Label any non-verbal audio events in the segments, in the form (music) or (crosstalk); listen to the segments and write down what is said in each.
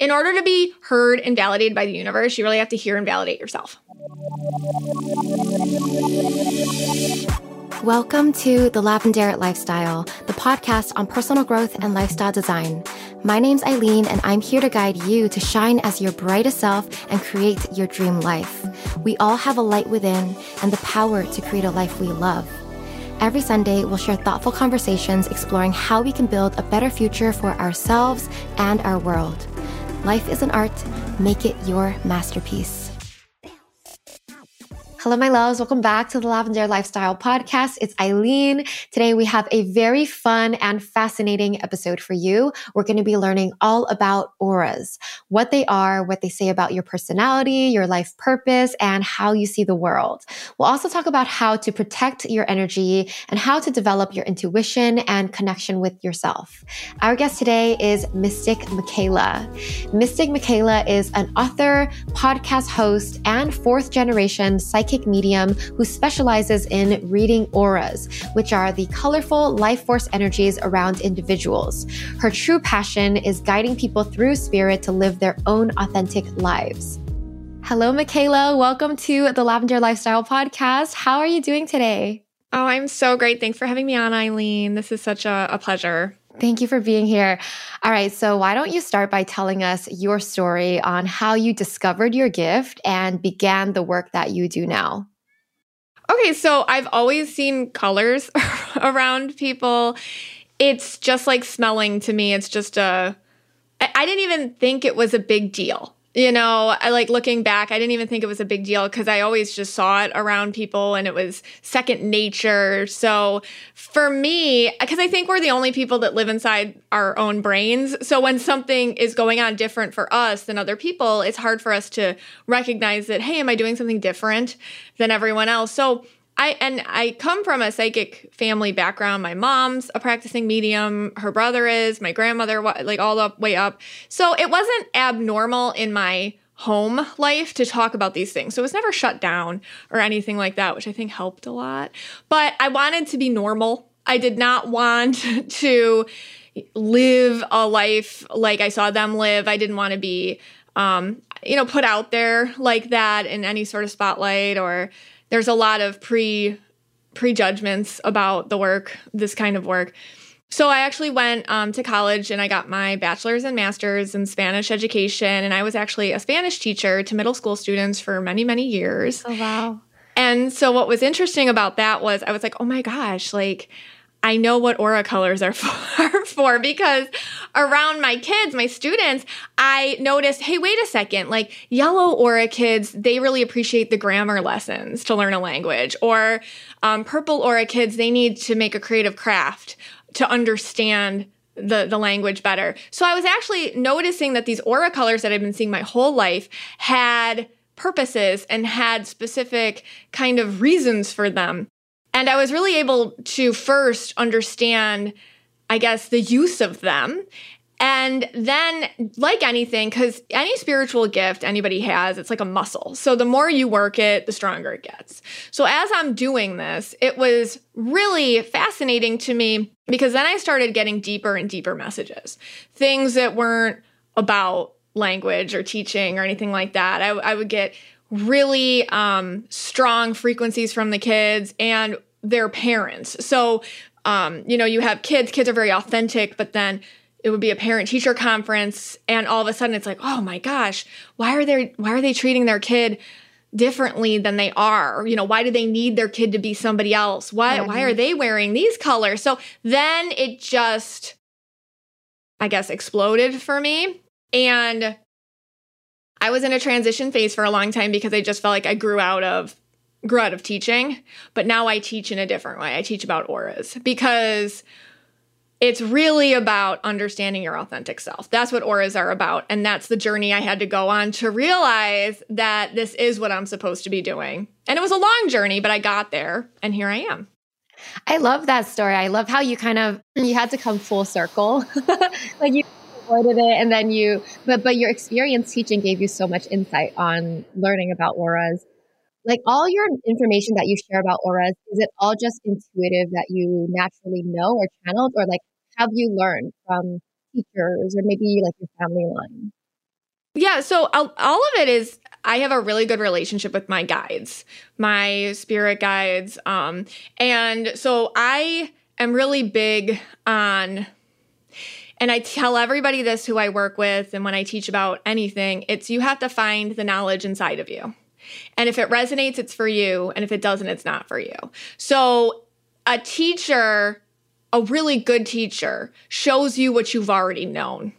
In order to be heard and validated by the universe, you really have to hear and validate yourself. Welcome to The Lavendaire Lifestyle, the podcast on personal growth and lifestyle design. My name's Eileen, and I'm here to guide you to shine as your brightest self and create your dream life. We all have a light within and the power to create a life we love. Every Sunday, we'll share thoughtful conversations exploring how we can build a better future for ourselves and our world. Life is an art, make it your masterpiece. Hello, my loves. Welcome back to the Lavendaire Lifestyle Podcast. It's Eileen. Today we have a very fun and fascinating episode for you. We're going to be learning all about auras, what they are, what they say about your personality, your life purpose, and how you see the world. We'll also talk about how to protect your energy and how to develop your intuition and connection with yourself. Our guest today is Mystic Michaela. Mystic Michaela is an author, podcast host, and fourth generation psychic psychic medium who specializes in reading auras, which are the colorful life force energies around individuals. Her true passion is guiding people through spirit to live their own authentic lives. Hello, Michaela. Welcome to the Lavendaire Lifestyle Podcast. How are you doing today? Oh, I'm so great. Thanks for having me on, Eileen. This is such a, a pleasure. Thank you for being here. All right. So, why don't you start by telling us your story on how you discovered your gift and began the work that you do now? Okay. So, I've always seen colors (laughs) around people. It's just like smelling to me. It's just a, I didn't even think it was a big deal you know, I like looking back, I didn't even think it was a big deal because I always just saw it around people and it was second nature. So for me, because I think we're the only people that live inside our own brains. So when something is going on different for us than other people, it's hard for us to recognize that, hey, am I doing something different than everyone else? So I and I come from a psychic family background. My mom's a practicing medium, her brother is, my grandmother like all the way up. So it wasn't abnormal in my home life to talk about these things. So it was never shut down or anything like that, which I think helped a lot. But I wanted to be normal. I did not want (laughs) to live a life like I saw them live. I didn't want to be um, you know, put out there like that in any sort of spotlight or there's a lot of pre prejudgments about the work, this kind of work. So I actually went um, to college and I got my bachelor's and master's in Spanish education, and I was actually a Spanish teacher to middle school students for many, many years. Oh wow! And so what was interesting about that was I was like, oh my gosh, like I know what aura colors are (laughs) for, for, because around my kids, my students, I noticed, hey, wait a second, like yellow aura kids, they really appreciate the grammar lessons to learn a language. Or um, purple aura kids, they need to make a creative craft to understand the, the language better. So I was actually noticing that these aura colors that I've been seeing my whole life had purposes and had specific kind of reasons for them. And I was really able to first understand, I guess, the use of them. And then, like anything, because any spiritual gift anybody has, it's like a muscle. So the more you work it, the stronger it gets. So as I'm doing this, it was really fascinating to me because then I started getting deeper and deeper messages, things that weren't about language or teaching or anything like that. I, I would get really um, strong frequencies from the kids and their parents. So, um, you know, you have kids, kids are very authentic, but then it would be a parent teacher conference and all of a sudden it's like, "Oh my gosh, why are they why are they treating their kid differently than they are? You know, why do they need their kid to be somebody else? Why mm-hmm. why are they wearing these colors?" So, then it just I guess exploded for me and I was in a transition phase for a long time because I just felt like I grew out of grew out of teaching, but now I teach in a different way. I teach about auras because it's really about understanding your authentic self. That's what auras are about. And that's the journey I had to go on to realize that this is what I'm supposed to be doing. And it was a long journey, but I got there and here I am. I love that story. I love how you kind of you had to come full circle. (laughs) like you avoided it and then you but but your experience teaching gave you so much insight on learning about auras like all your information that you share about auras is it all just intuitive that you naturally know or channeled or like have you learned from teachers or maybe like your family line Yeah, so all of it is I have a really good relationship with my guides, my spirit guides. Um, and so I am really big on, and I tell everybody this who I work with, and when I teach about anything, it's you have to find the knowledge inside of you. And if it resonates, it's for you. And if it doesn't, it's not for you. So a teacher, a really good teacher, shows you what you've already known.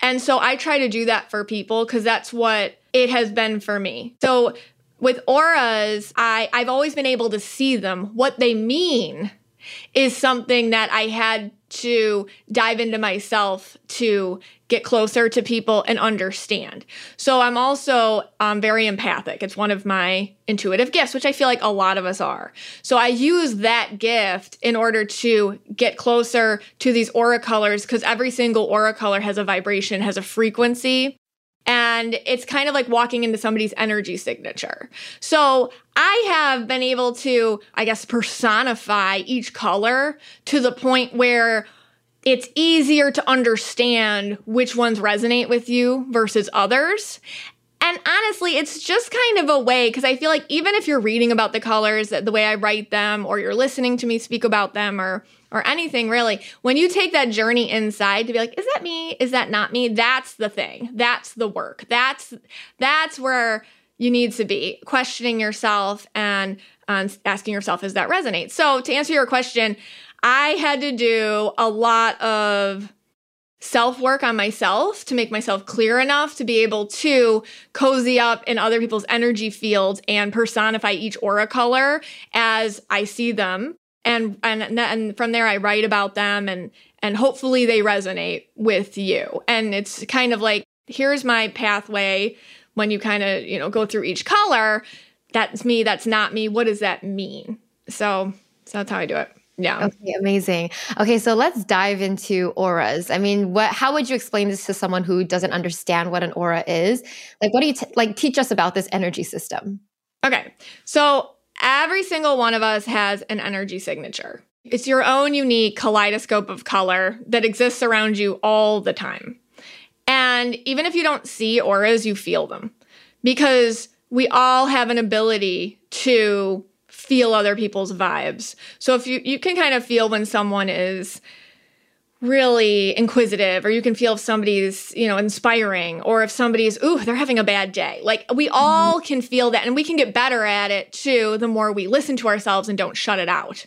And so I try to do that for people because that's what it has been for me. So with auras, I, I've always been able to see them. What they mean is something that I had to dive into myself to get closer to people and understand. So I'm also um, very empathic. It's one of my intuitive gifts, which I feel like a lot of us are. So I use that gift in order to get closer to these aura colors because every single aura color has a vibration, has a frequency. And it's kind of like walking into somebody's energy signature. So I have been able to, I guess, personify each color to the point where it's easier to understand which ones resonate with you versus others. And honestly, it's just kind of a way because I feel like even if you're reading about the colors, the way I write them, or you're listening to me speak about them, or or anything really, when you take that journey inside to be like, is that me? Is that not me? That's the thing. That's the work. That's that's where you need to be questioning yourself and um, asking yourself, is that resonate? So to answer your question, I had to do a lot of self work on myself to make myself clear enough to be able to cozy up in other people's energy fields and personify each aura color as I see them. And, and and from there I write about them and and hopefully they resonate with you. And it's kind of like here's my pathway when you kind of, you know, go through each color, that's me, that's not me. What does that mean? So, so that's how I do it. Yeah. Okay, amazing. Okay, so let's dive into auras. I mean, what how would you explain this to someone who doesn't understand what an aura is? Like what do you t- like teach us about this energy system? Okay. So, every single one of us has an energy signature. It's your own unique kaleidoscope of color that exists around you all the time. And even if you don't see auras, you feel them because we all have an ability to feel other people's vibes. So if you you can kind of feel when someone is really inquisitive or you can feel if somebody's you know inspiring or if somebody's ooh they're having a bad day. Like we mm-hmm. all can feel that and we can get better at it too the more we listen to ourselves and don't shut it out.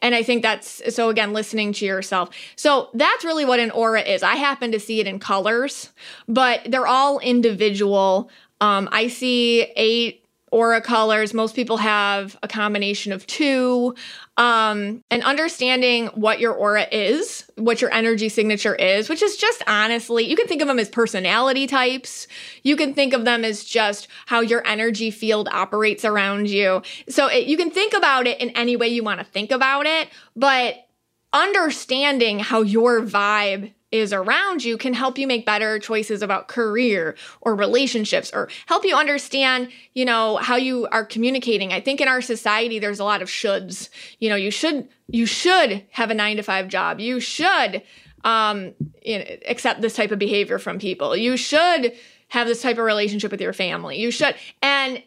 And i think that's so again listening to yourself. So that's really what an aura is. I happen to see it in colors but they're all individual. Um, i see eight aura colors. Most people have a combination of two. Um, and understanding what your aura is, what your energy signature is, which is just honestly, you can think of them as personality types. You can think of them as just how your energy field operates around you. So it, you can think about it in any way you want to think about it, but understanding how your vibe is around you can help you make better choices about career or relationships or help you understand, you know, how you are communicating. I think in our society there's a lot of shoulds. You know, you should you should have a 9 to 5 job. You should um you know, accept this type of behavior from people. You should have this type of relationship with your family. You should and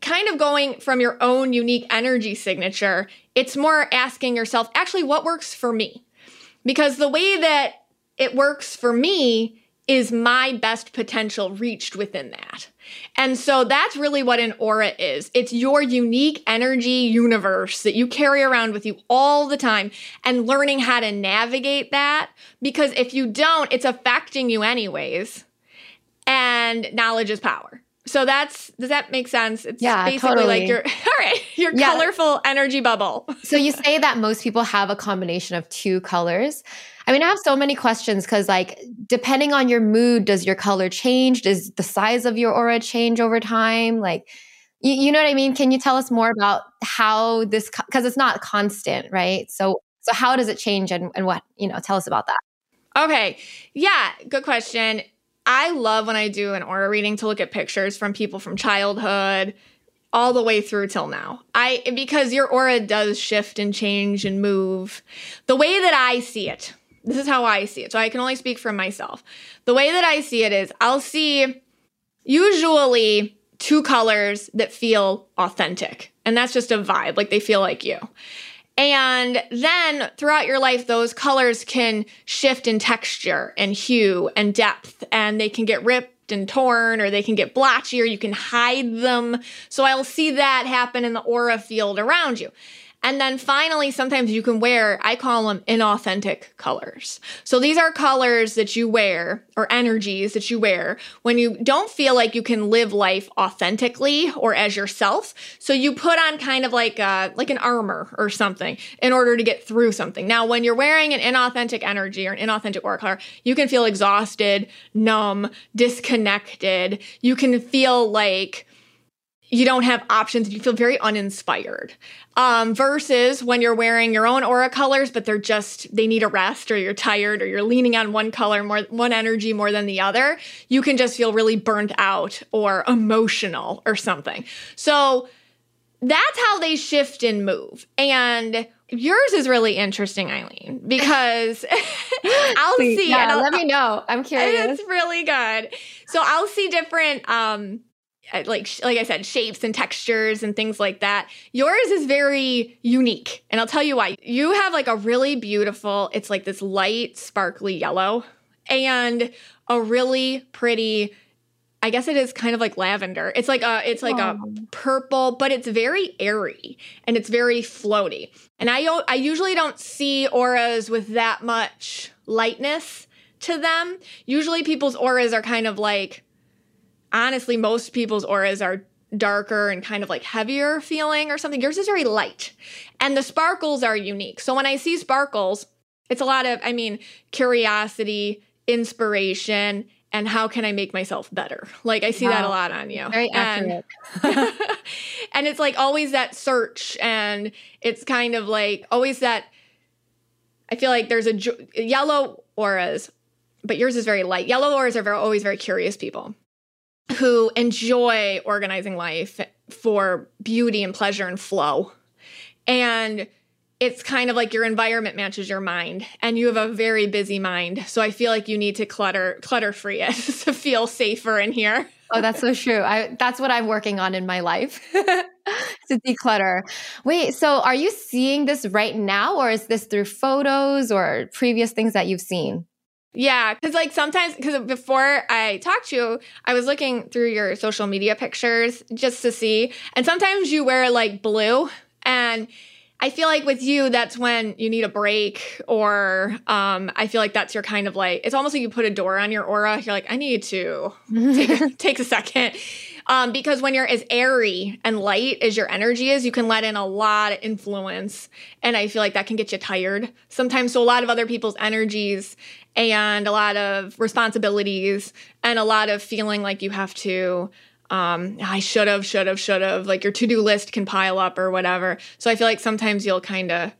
kind of going from your own unique energy signature, it's more asking yourself, actually what works for me? Because the way that it works for me is my best potential reached within that. And so that's really what an aura is. It's your unique energy universe that you carry around with you all the time and learning how to navigate that because if you don't, it's affecting you anyways. And knowledge is power. So that's does that make sense? It's yeah, basically totally. like your (laughs) all right, your yeah. colorful energy bubble. so you (laughs) say that most people have a combination of two colors. I mean, I have so many questions because, like, depending on your mood, does your color change? Does the size of your aura change over time? Like, you, you know what I mean? Can you tell us more about how this, because it's not constant, right? So, so how does it change and, and what, you know, tell us about that. Okay. Yeah. Good question. I love when I do an aura reading to look at pictures from people from childhood all the way through till now. I because your aura does shift and change and move. The way that I see it This is how I see it. So I can only speak for myself. The way that I see it is I'll see usually two colors that feel authentic. And that's just a vibe, like they feel like you. And then throughout your life, those colors can shift in texture and hue and depth, and they can get ripped and torn, or they can get blotchy, or you can hide them. So I'll see that happen in the aura field around you. And then finally, sometimes you can wear, I call them inauthentic colors. So these are colors that you wear or energies that you wear when you don't feel like you can live life authentically or as yourself. So you put on kind of like a, like an armor or something in order to get through something. Now, when you're wearing an inauthentic energy or an inauthentic aura color, you can feel exhausted, numb, disconnected. You can feel like you don't have options. You feel very uninspired. Um, versus when you're wearing your own aura colors, but they're just, they need a rest or you're tired or you're leaning on one color more, one energy more than the other. You can just feel really burnt out or emotional or something. So that's how they shift and move. And yours is really interesting, Eileen, because (laughs) I'll see. Yeah, I'll, let me know. I'm (laughs) curious. It's really good. So I'll see different um Uh, like like I said, shapes and textures and things like that. Yours is very unique, and I'll tell you why. You have like a really beautiful. It's like this light, sparkly yellow, and a really pretty. I guess it is kind of like lavender. It's like a it's like a purple, but it's very airy and it's very floaty. And I I usually don't see auras with that much lightness to them. Usually people's auras are kind of like honestly, most people's auras are darker and kind of like heavier feeling or something. Yours is very light. And the sparkles are unique. So when I see sparkles, it's a lot of, I mean, curiosity, inspiration, and how can I make myself better? Like I see wow. that a lot on you. Very accurate. And, (laughs) and it's like always that search and it's kind of like always that I feel like there's a yellow auras, but yours is very light. Yellow auras are very, always very curious people who enjoy organizing life for beauty and pleasure and flow. And it's kind of like your environment matches your mind and you have a very busy mind. So I feel like you need to clutter clutter free it (laughs) to feel safer in here. Oh, that's so true. I that's what I'm working on in my life. (laughs) to declutter. Wait, so are you seeing this right now or is this through photos or previous things that you've seen? Yeah, because like sometimes, because before I talked to you, I was looking through your social media pictures just to see, and sometimes you wear like blue, and I feel like with you, that's when you need a break, or um, I feel like that's your kind of like it's almost like you put a door on your aura. You're like, I need to take (laughs) take a second. Um, because when you're as airy and light as your energy is, you can let in a lot of influence. And I feel like that can get you tired sometimes. So, a lot of other people's energies and a lot of responsibilities and a lot of feeling like you have to um, I should have, should have, should have. Like your to do list can pile up or whatever. So I feel like sometimes you'll kind of,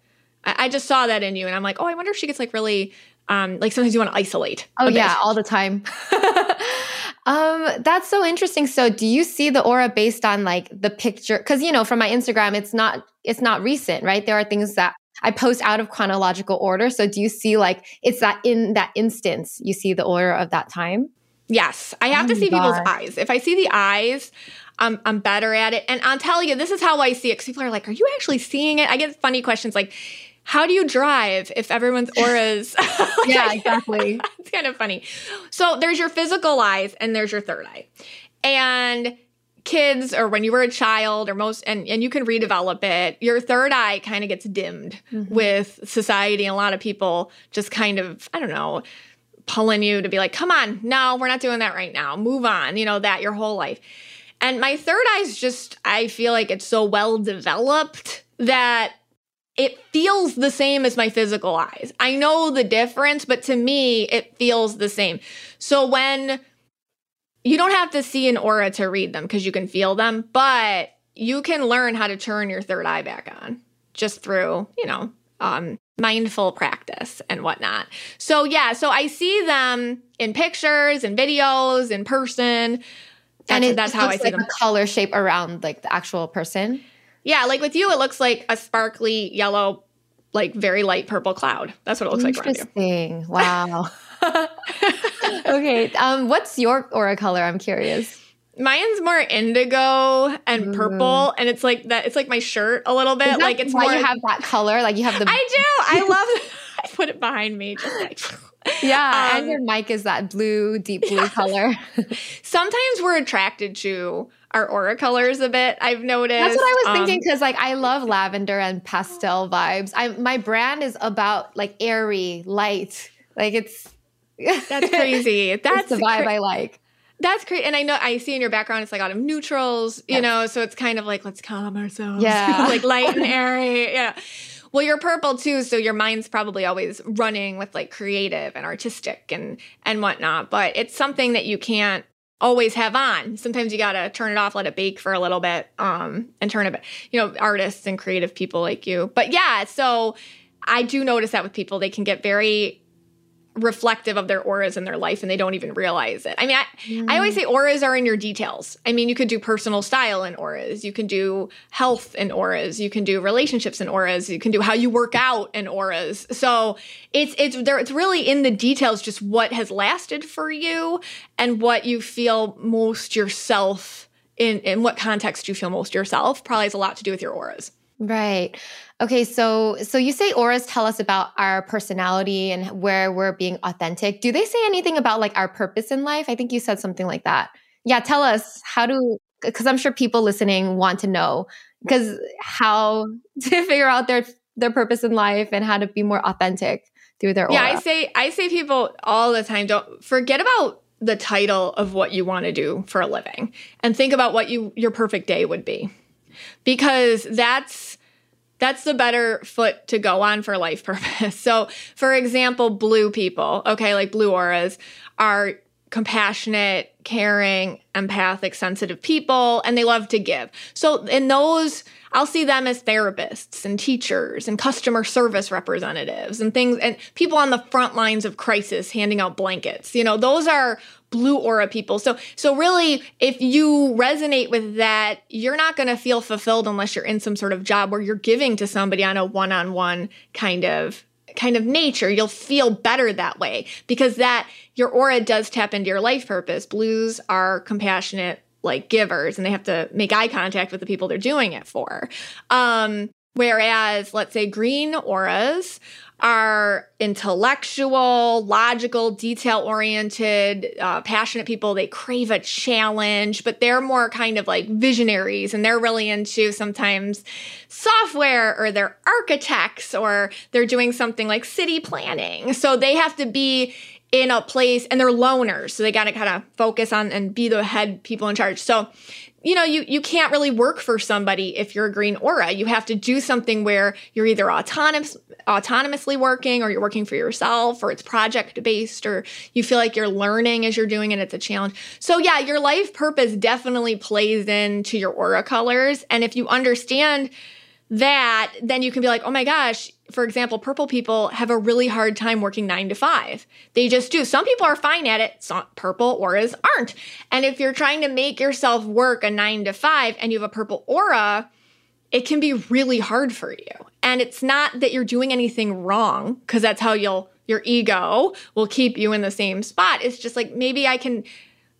I, I, just saw that in you, and I'm like, oh, I wonder if she gets like really, um, like sometimes you want to isolate. Oh yeah, all the time. (laughs) um, that's so interesting. So do you see the aura based on like the picture? Because you know, from my Instagram, it's not, it's not recent, right? There are things that I post out of chronological order. So do you see like it's that in that instance you see the order of that time? Yes, I have oh to see people's eyes. If I see the eyes, I'm I'm better at it. And I'll tell you, this is how I see it. Because people are like, "Are you actually seeing it?" I get funny questions like, "How do you drive if everyone's (laughs) auras?" (laughs) yeah, exactly. it's kind of funny. So there's your physical eyes, and there's your third eye, and kids or when you were a child or most and, and you can redevelop it. Your third eye kind of gets dimmed mm-hmm. with society and a lot of people just kind of i don't know pulling you to be like come on no we're not doing that right now. Move on you know that your whole life. And my third eye is just i feel like it's so well developed that it feels the same as my physical eyes. I know the difference but to me it feels the same. So when you don't have to see an aura to read them because you can feel them, but you can learn how to turn your third eye back on just through, you know, um, mindful practice and whatnot. So, yeah, so I see them in pictures and videos in person. That's, and it, that's how I see like them. color shape around like the actual person. Yeah, like with you, it looks like a sparkly yellow like very light purple cloud. That's what it looks like. Interesting. Wow. (laughs) okay. Um, what's your aura color? I'm curious. Mine's more indigo and purple, and it's like that. It's like my shirt a little bit. like it's why more. you have that color. Like you have the I do. I (laughs) love. I put it behind me, just like. (laughs) yeah, Um, and your mic is that blue, deep blue color. (laughs) Sometimes we're attracted to our aura colors a bit. I've noticed. That's what I was Um, thinking because like I love lavender and pastel vibes. I my brand is about like airy, light. Like it's That's crazy. (laughs) That's the vibe cra- I like. That's great. And I know I see in your background it's like a lot of neutrals, you Yes. know, so it's kind of like let's calm ourselves. Yeah. (laughs) like light and airy. Yeah. Well, you're purple too, so your mind's probably always running with like creative and artistic and and whatnot. But it's something that you can't always have on. Sometimes you gotta turn it off, let it bake for a little bit, um, and turn it back. You know, artists and creative people like you. But yeah, so I do notice that with people, they can get very reflective of their auras in their life and they don't even realize it. I mean, I, I always mm. say auras are in your details. I mean, you could do personal style in auras, you can do health in auras, you can do relationships in auras, you can do how you work out in auras. So it's it's there it's really in the details just what has lasted for you and what you feel most yourself in in what context you feel most yourself probably has a lot to do with your auras. Right. Okay, so so you say auras tell us about our personality and where we're being authentic. Do they say anything about like our purpose in life? I think you said something like that. Yeah, tell us how to because I'm sure people listening want to know because how (laughs) to figure out their their purpose in life and how to be more authentic through their aura. Yeah, I say I say people all the time don't forget about the title of what you want to do for a living and think about what you your perfect day would be. Because that's that's the better foot to go on for life (laughs) purpose. So, for example, blue people, okay, like blue auras are compassionate, caring, empathic, sensitive people, and they love to give. So, in those, I'll see them as therapists and teachers and customer service representatives and things, and people on the front lines of crisis handing out blankets. You know, those are blue aura people. So, so really, if you resonate with that, you're not going to feel fulfilled unless you're in some sort of job where you're giving to somebody on a one-on-one kind of kind of nature. You'll feel better that way because that your aura does tap into your life purpose. Blues are compassionate like givers and they have to make eye contact with the people they're doing it for. Um whereas let's say green auras are intellectual, logical, detail oriented, uh, passionate people. They crave a challenge, but they're more kind of like visionaries and they're really into sometimes software or they're architects or they're doing something like city planning. So they have to be in a place and they're loners. So they got to kind of focus on and be the head people in charge. So you know, you you can't really work for somebody if you're a green aura. You have to do something where you're either autonomous autonomously working or you're working for yourself or it's project based or you feel like you're learning as you're doing it it's a challenge. So yeah, your life purpose definitely plays into your aura colors and if you understand that then you can be like, "Oh my gosh, for example, purple people have a really hard time working nine to five. They just do. Some people are fine at it. Some purple auras aren't. And if you're trying to make yourself work a nine to five and you have a purple aura, it can be really hard for you. And it's not that you're doing anything wrong, because that's how you'll your ego will keep you in the same spot. It's just like maybe I can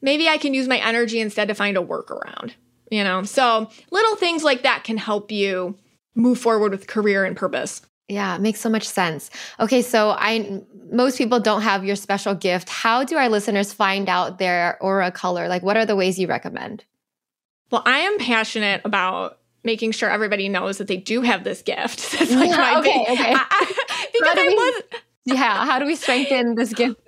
maybe I can use my energy instead to find a workaround. You know? So little things like that can help you move forward with career and purpose. Yeah, it makes so much sense. Okay, so I most people don't have your special gift. How do our listeners find out their aura color? Like what are the ways you recommend? Well, I am passionate about making sure everybody knows that they do have this gift. (laughs) That's like Yeah, my okay, big, okay. I- I- (laughs) because I we- was Yeah, how do we strengthen this gift?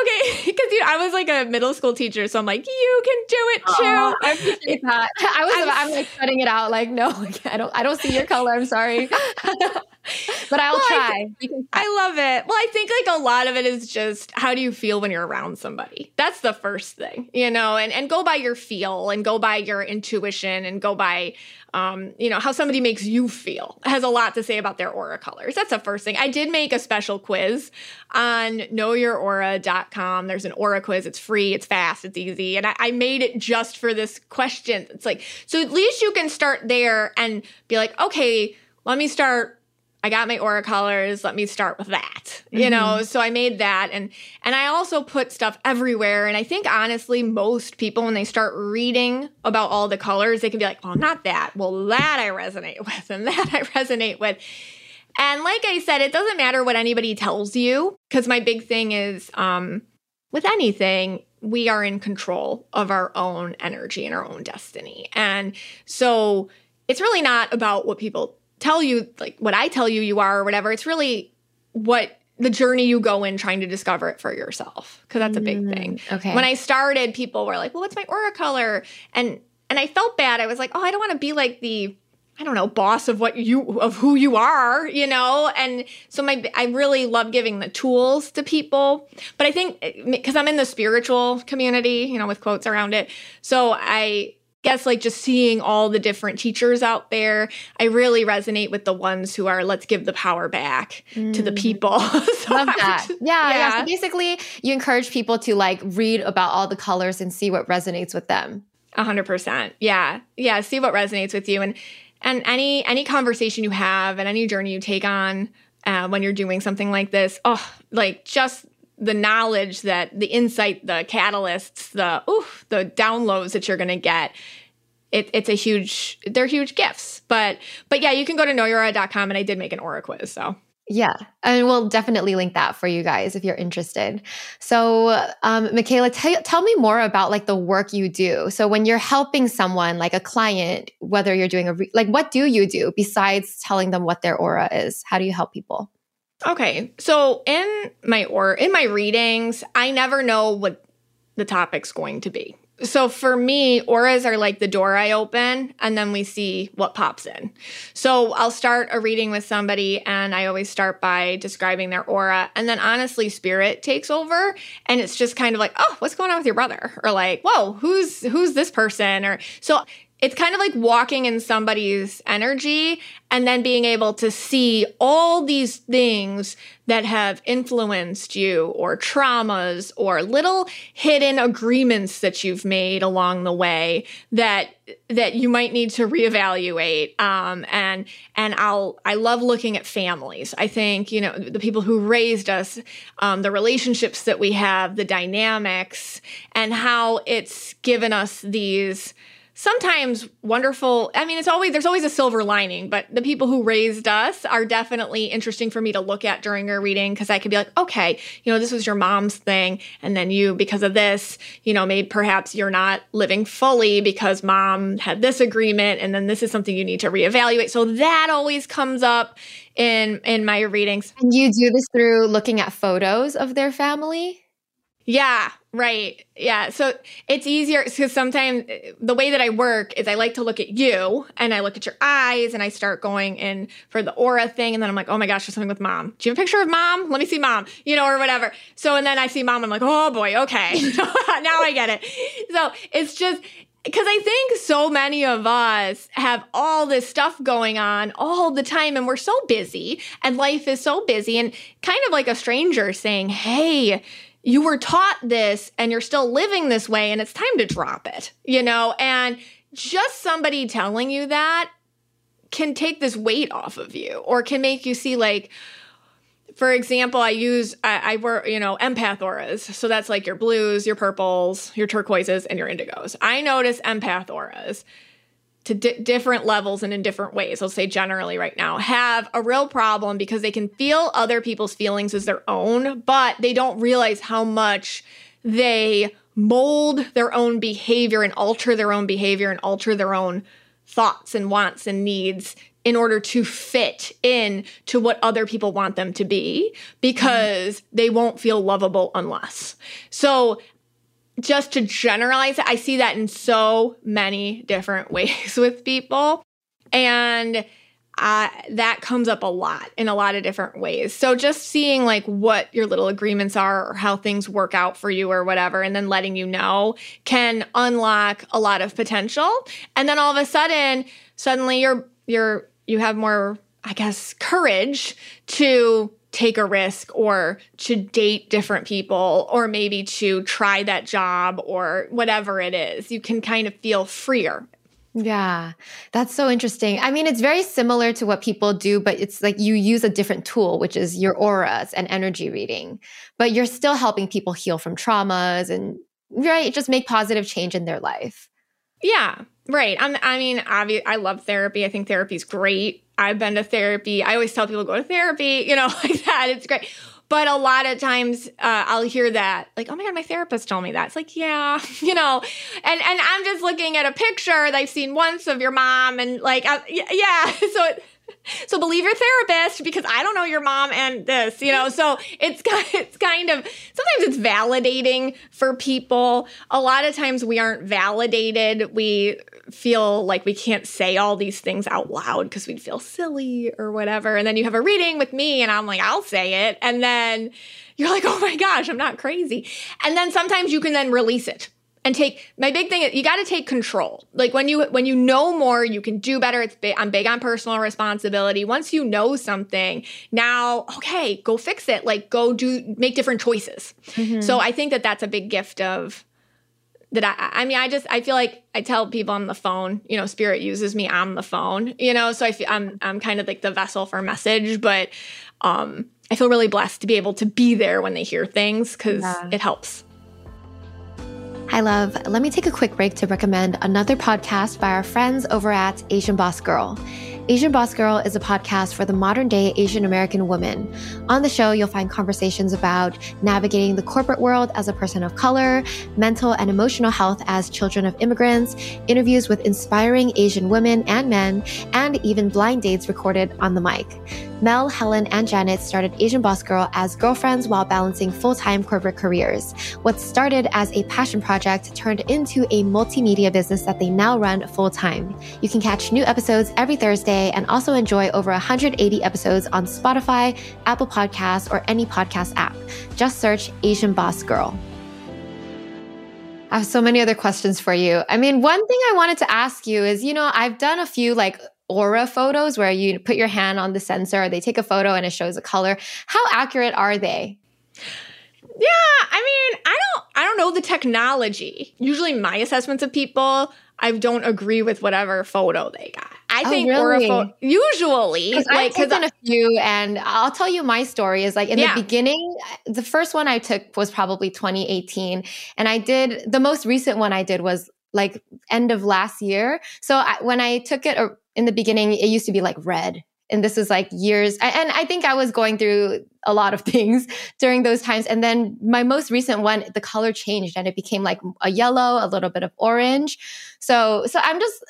Okay (laughs) because you know, I was like a middle school teacher, so I'm like, you can do it too. Aw, I appreciate that. I was I'm I'm, like cutting it out like no, (laughs) I don't I don't see your color. I'm sorry. (laughs) but I'll Well, try. Can- I love it. Well, I think like a lot of it is just how do you feel when you're around somebody? That's the first thing, you know, and, and go by your feel and go by your intuition and go by, um, you know, how somebody makes you feel has a lot to say about their aura colors. That's the first thing. I did make a special quiz on knowyouraura.com. There's an aura quiz. It's free, it's fast, it's easy. And I, I made it just for this question. It's like, so at least you can start there and be like, okay, let me start I got my aura colors. Let me start with that. You mm-hmm. know, so I made that and and I also put stuff everywhere and I think honestly most people when they start reading about all the colors, they can be like, "Well, not that. Well, that I resonate (laughs) with and that I resonate with." And like I said, it doesn't matter what anybody tells you because my big thing is um with anything, we are in control of our own energy and our own destiny. And so it's really not about what people tell you, like what I tell you you are or whatever. It's really what the journey you go in trying to discover it for yourself because that's a big mm, thing. Okay. When I started, people were like, "Well, what's my aura color?" and and I felt bad. I was like, "Oh, I don't want to be like the I don't know, boss of what you of who you are, you know? And so my I really love giving the tools to people. But I think because I'm in the spiritual community, you know, with quotes around it. So I guess like just seeing all the different teachers out there, I really resonate with the ones who are let's give the power back mm. to the mm. people. (laughs) so Love that. Just, yeah, yeah, yeah. So basically, you encourage people to like read about all the colors and see what resonates with them. A hundred percent. Yeah. Yeah. See what resonates with you. And and any any conversation you have and any journey you take on uh, when you're doing something like this, oh, like just the knowledge that the insight, the catalysts, the oof, the downloads that you're going to get. It, it's a huge, they're huge gifts. But but yeah, you can go to knowyouraura.com and I did make an aura quiz. So yeah, and we'll definitely link that for you guys if you're interested. So, um, Michaela, t- tell me more about like the work you do. So, when you're helping someone, like a client, whether you're doing a re- like, what do you do besides telling them what their aura is? How do you help people? Okay, so in my or in my readings, I never know what the topic's going to be so for me, auras are like the door I open and then we see what pops in. So I'll start a reading with somebody and I always start by describing their aura. And then honestly, spirit takes over and it's just kind of like, oh, what's going on with your brother? Or like, whoa, who's who's this person? Or so it's kind of like walking in somebody's energy and then being able to see all these things that have influenced you or traumas or little hidden agreements that you've made along the way that that you might need to reevaluate. Um, and and I'll I love looking at families. I think you know the people who raised us um, the relationships that we have the dynamics and how it's given us these sometimes wonderful. I mean, it's always there's always a silver lining, but the people who raised us are definitely interesting for me to look at during a reading because I could be like, okay, you know, this was your mom's thing, and then you because of this, you know, maybe perhaps you're not living fully because mom had this agreement, and then this is something you need to reevaluate. So that always comes up in in my readings. And you do this through looking at photos of their family. Yeah, right. Yeah. So it's easier because sometimes uh, the way that I work is I like to look at you and I look at your eyes and I start going in for the aura thing. And then I'm like, oh my gosh, there's something with mom. Do you have a picture of mom? Let me see mom, you know, or whatever. So, and then I see mom. I'm like, oh boy, okay. (laughs) now I get it. So it's just, because I think so many of us have all this stuff going on all the time and we're so busy and life is so busy and kind of like a stranger saying, Hey, you were taught this and you're still living this way and it's time to drop it, you know? And just somebody telling you that can take this weight off of you or can make you see like, for example, I use I, I you know, empath auras. So that's like your blues, your purples, your turquoises, and your indigos. I notice empath auras to di- different levels and in different ways, I'll say generally right now, have a real problem because they can feel other people's feelings as their own, but they don't realize how much they mold their own behavior and alter their own behavior and alter their own thoughts and wants and needs in order to fit in to what other people want them to be because mm-hmm. they won't feel lovable unless. So just to generalize it, I see that in so many different (laughs) ways with people. And uh, that comes up a lot in a lot of different ways. So just seeing like what your little agreements are or how things work out for you or whatever, and then letting you know can unlock a lot of potential. And then all of a sudden, suddenly you're you're you have more, I guess, courage to take a risk or to date different people or maybe to try that job or whatever it is. You can kind of feel freer. Yeah, that's so interesting. I mean, it's very similar to what people do, but it's like you use a different tool, which is your auras and energy reading. But you're still helping people heal from traumas and right, just make positive change in their life. Yeah, right. I'm, I mean, obvi- I love therapy. I think therapy's great. I've been to therapy. I always tell people go to therapy, (laughs) you know, like that. It's great. But a lot of times uh, I'll hear that, like, oh my God, my therapist told me that. It's like, yeah, (laughs) you know, and, and I'm just looking at a picture that I've seen once of your mom and like, yeah. (laughs) So it, so believe your therapist because I don't know your mom and this, you know. So it's it's kind of sometimes it's validating for people. A lot of times we aren't validated. We feel like we can't say all these things out loud because we'd feel silly or whatever. And then you have a reading with me and I'm like, I'll say it. And then you're like, oh my gosh, I'm not crazy. And then sometimes you can then release it and take my big thing is you got to take control like when you when you know more you can do better it's big i'm big on personal responsibility once you know something now okay go fix it like go do make different choices mm-hmm. so i think that that's a big gift of that I, I mean, I just, I feel like I tell people on the phone, you know, spirit uses me on the phone, you know, so I feel I'm, I'm kind of like the vessel for message, but, um, I feel really blessed to be able to be there when they hear things because yeah. it helps. Hi, love. Let me take a quick break to recommend another podcast by our friends over at Asian Boss Girl. Asian Boss Girl is a podcast for the modern day Asian American woman. On the show, you'll find conversations about navigating the corporate world as a person of color, mental and emotional health as children of immigrants, interviews with inspiring Asian women and men, and even blind dates recorded on the mic. Mel, Helen, and Janet started Asian Boss Girl as girlfriends while balancing full time corporate careers. What started as a passion project turned into a multimedia business that they now run full time. You can catch new episodes every Thursday and also enjoy over 180 episodes on Spotify, Apple Podcasts, or any podcast app. Just search Asian Boss Girl. I have so many other questions for you. I mean, one thing I wanted to ask you is, you know, I've done a few like aura photos where you put your hand on the sensor, they take a photo and it shows a color. How accurate are they? Yeah, I mean, I don't I don't know the technology. Usually my assessments of people, I don't agree with whatever photo they got. I oh, think really? aura usually like I've taken a few and I'll tell you my story is like in yeah. the beginning the first one I took was probably 2018 and I did the most recent one I did was like end of last year. So I, when I took it uh, in the beginning, it used to be like red. And this is like years. And I think I was going through a lot of (laughs) things during those times. And then my most recent one, the color changed and it became like a yellow, a little bit of orange. So, so I'm just,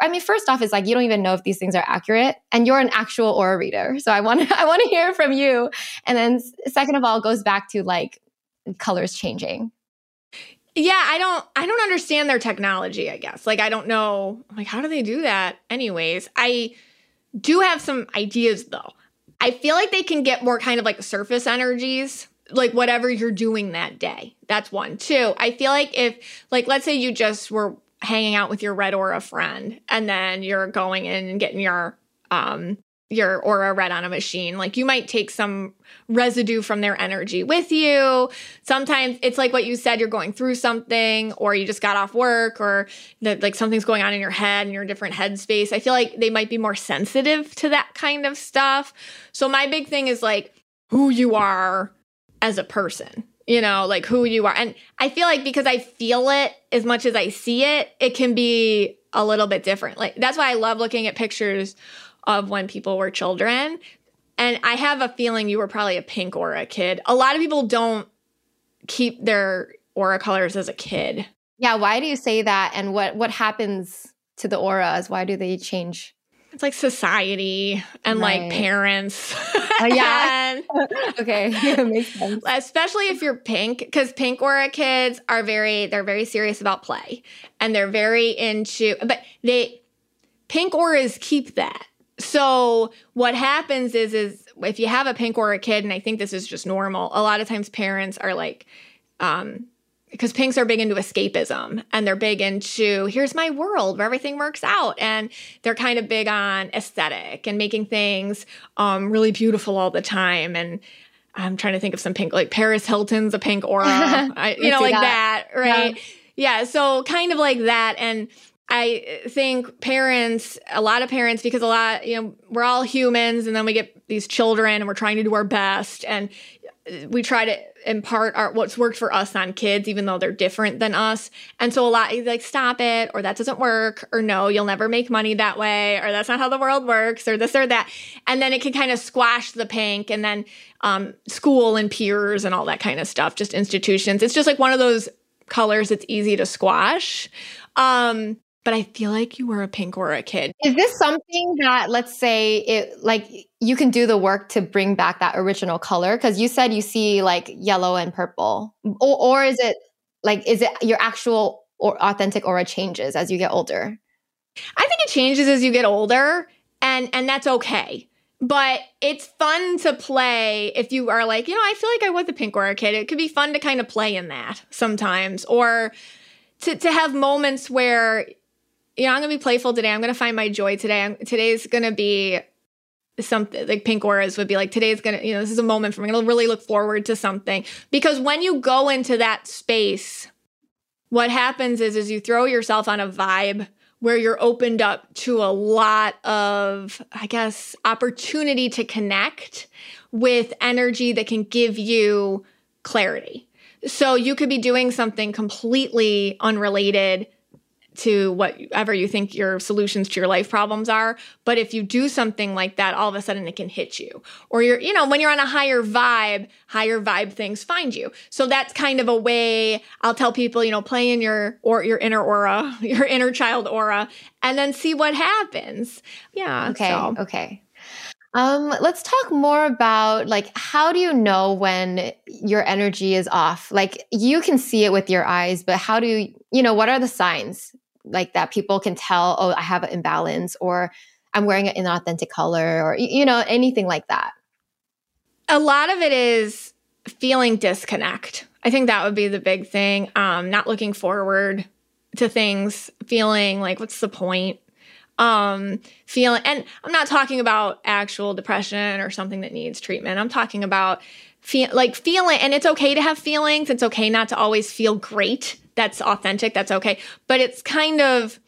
I mean, first off, it's like you don't even know if these things are accurate, and you're an actual aura reader. So I want to, (laughs) I want to hear from you. And then, second of all, goes back to like colors changing yeah i don't i don't understand their technology i guess. Like i don't know like how do they do that? Anyways i do have some ideas though. I feel like they can get more kind of like surface energies like whatever you're doing that day. That's one. Two i feel like if like let's say you just were hanging out with your red aura friend and then you're going in and getting your um your aura read on a machine. Like you might take some residue from their energy with you. Sometimes it's like what you said, you're going through something or you just got off work or that like something's going on in your head and you're in different headspace. I feel like they might be more sensitive to that kind of stuff. So my big thing is like who you are as a person. You know, like who you are. And I feel like because I feel it as much as I see it, it can be a little bit different. Like that's why I love looking at pictures of when people were children. And I have a feeling you were probably a pink aura kid. A lot of people don't keep their aura colors as a kid. Yeah, why do you say that? And what what happens to the auras? Why do they change? It's like society and right. like parents. Uh, (laughs) yeah. (laughs) (laughs) okay. makes sense. Especially if you're pink, because pink aura kids are very they're very serious about play. And they're very into but they pink auras keep that so what happens is is if you have a pink aura kid and i think this is just normal a lot of times parents are like um because pinks are big into escapism and they're big into here's my world where everything works out and they're kind of big on aesthetic and making things um, really beautiful all the time and i'm trying to think of some pink like paris hilton's a pink aura (laughs) I, you know like that, that right yeah. yeah so kind of like that and I think parents, a lot of parents, because a lot, you know, we're all humans and then we get these children and we're trying to do our best and we try to impart our what's worked for us on kids, even though they're different than us. And so a lot like stop it, or that doesn't work, or no, you'll never make money that way, or that's not how the world works, or this or that. And then it can kind of squash the pink, and then um, school and peers and all that kind of stuff, just institutions. It's just like one of those colors that's easy to squash. Um, but I feel like you were a pink or a kid. Is this something that, let's say, it like you can do the work to bring back that original color? Because you said you see like yellow and purple, or, or is it like is it your actual or authentic aura changes as you get older? I think it changes as you get older, and and that's okay. But it's fun to play if you are like, you know, I feel like I was a pink aura kid. It could be fun to kind of play in that sometimes, or to to have moments where you know, I'm gonna be playful today. I'm gonna find my joy today. I'm, today's gonna be something like pink auras would be like today's gonna you know this is a moment for me i'm gonna really look forward to something because when you go into that space what happens is is you throw yourself on a vibe where you're opened up to a lot of i guess opportunity to connect with energy that can give you clarity so you could be doing something completely unrelated to whatever you think your solutions to your life problems are. But if you do something like that, all of a sudden it can hit you. Or you're, you know, when you're on a higher vibe, higher vibe things find you. So that's kind of a way I'll tell people, you know, play in your or your inner aura, (laughs) your inner child aura, and then see what happens. Yeah. Okay. So. Okay. Um, let's talk more about like how do you know when your energy is off? Like you can see it with your eyes, but how do you, you know, what are the signs? Like that people can tell, oh, I have an imbalance or I'm wearing an inauthentic color or, you know, anything like that? A lot of it is feeling disconnect. I think that would be the big thing. Um, not looking forward to things, feeling like, what's the point? Um, feeling, and I'm not talking about actual depression or something that needs treatment. I'm talking about feel like feeling, and it's okay to have feelings. It's okay not to always feel great that's authentic, that's okay. But it's kind of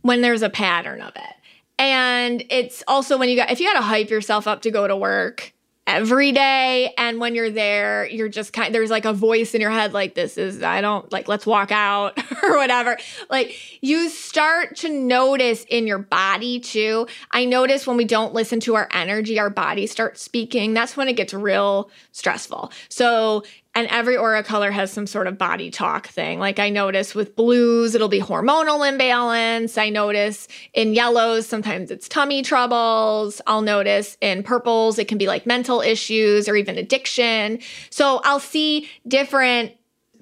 when there's a pattern of it. And it's also when you got, if you got to hype yourself up to go to work every day and when you're there you're just kind there's like a voice in your head like this is I don't like let's walk out (laughs) or whatever. Like you start to notice in your body too. I notice when we don't listen to our energy our body starts speaking. That's when it gets real stressful. So and every aura color has some sort of body talk thing. Like I notice with blues, it'll be hormonal imbalance. I notice in yellows, sometimes it's tummy troubles. I'll notice in purples, it can be like mental issues or even addiction. So I'll see different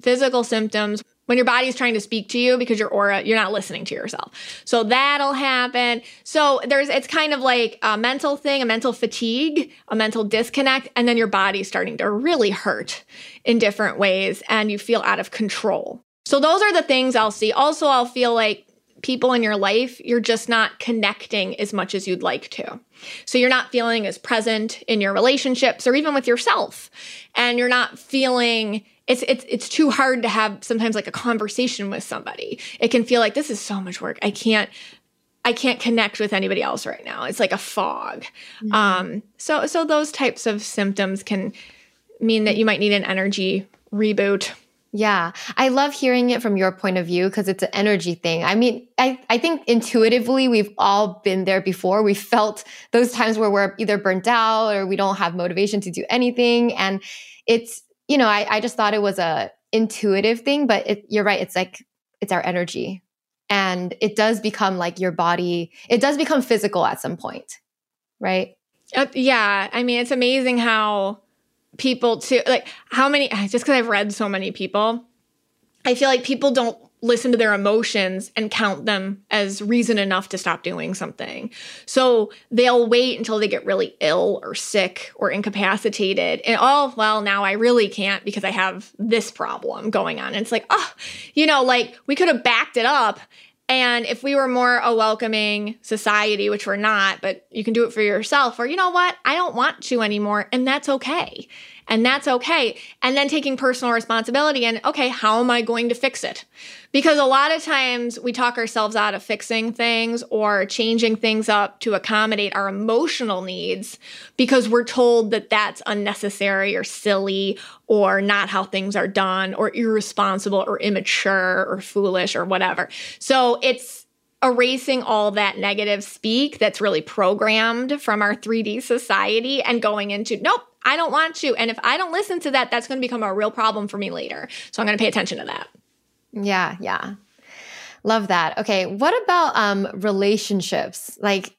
physical symptoms when your body's trying to speak to you because your aura you're not listening to yourself. So that'll happen. So there's it's kind of like a mental thing a mental fatigue a mental disconnect and then your body's starting to really hurt in different ways and you feel out of control. So those are the things i'll see. Also i'll feel like people in your life you're just not connecting as much as you'd like to. So you're not feeling as present in your relationships or even with yourself. And you're not feeling it's it's it's too hard to have sometimes like a conversation with somebody. It can feel like this is so much work. I can't I can't connect with anybody else right now. It's like a fog. Mm-hmm. Um, so so those types of symptoms can mean that you might need an energy reboot. Yeah, I love hearing it from your point of view because it's an energy thing. I mean, I, I think intuitively we've all been there before. We felt those times where we're either burnt out or we don't have motivation to do anything. And it's you know, I, I just thought it was a intuitive thing, but it, you're right. It's like, it's our energy and it does become like your body, it does become physical at some point, right? Uh, yeah. I mean, it's amazing how people too, like how many, just because I've read so many people, I feel like people don't listen to their emotions and count them as reason enough to stop doing something. So they'll wait until they get really ill or sick or incapacitated. And oh, well, now I really can't because I have this problem going on. And it's like, oh, you know, like we could have backed it up. And if we were more a welcoming society, which we're not, but you can do it for yourself, or you know what, I don't want to anymore, and that's okay And that's okay. And then taking personal responsibility and, okay, how am I going to fix it? Because a lot of times we talk ourselves out of fixing things or changing things up to accommodate our emotional needs because we're told that that's unnecessary or silly or not how things are done or irresponsible or immature or foolish or whatever. So it's erasing all that negative speak that's really programmed from our 3D society and going into, nope, I don't want to. And if I don't listen to that, that's going to become a real problem for me later. So I'm going to pay attention to that. Yeah, yeah. Love that. Okay, what about um relationships? Like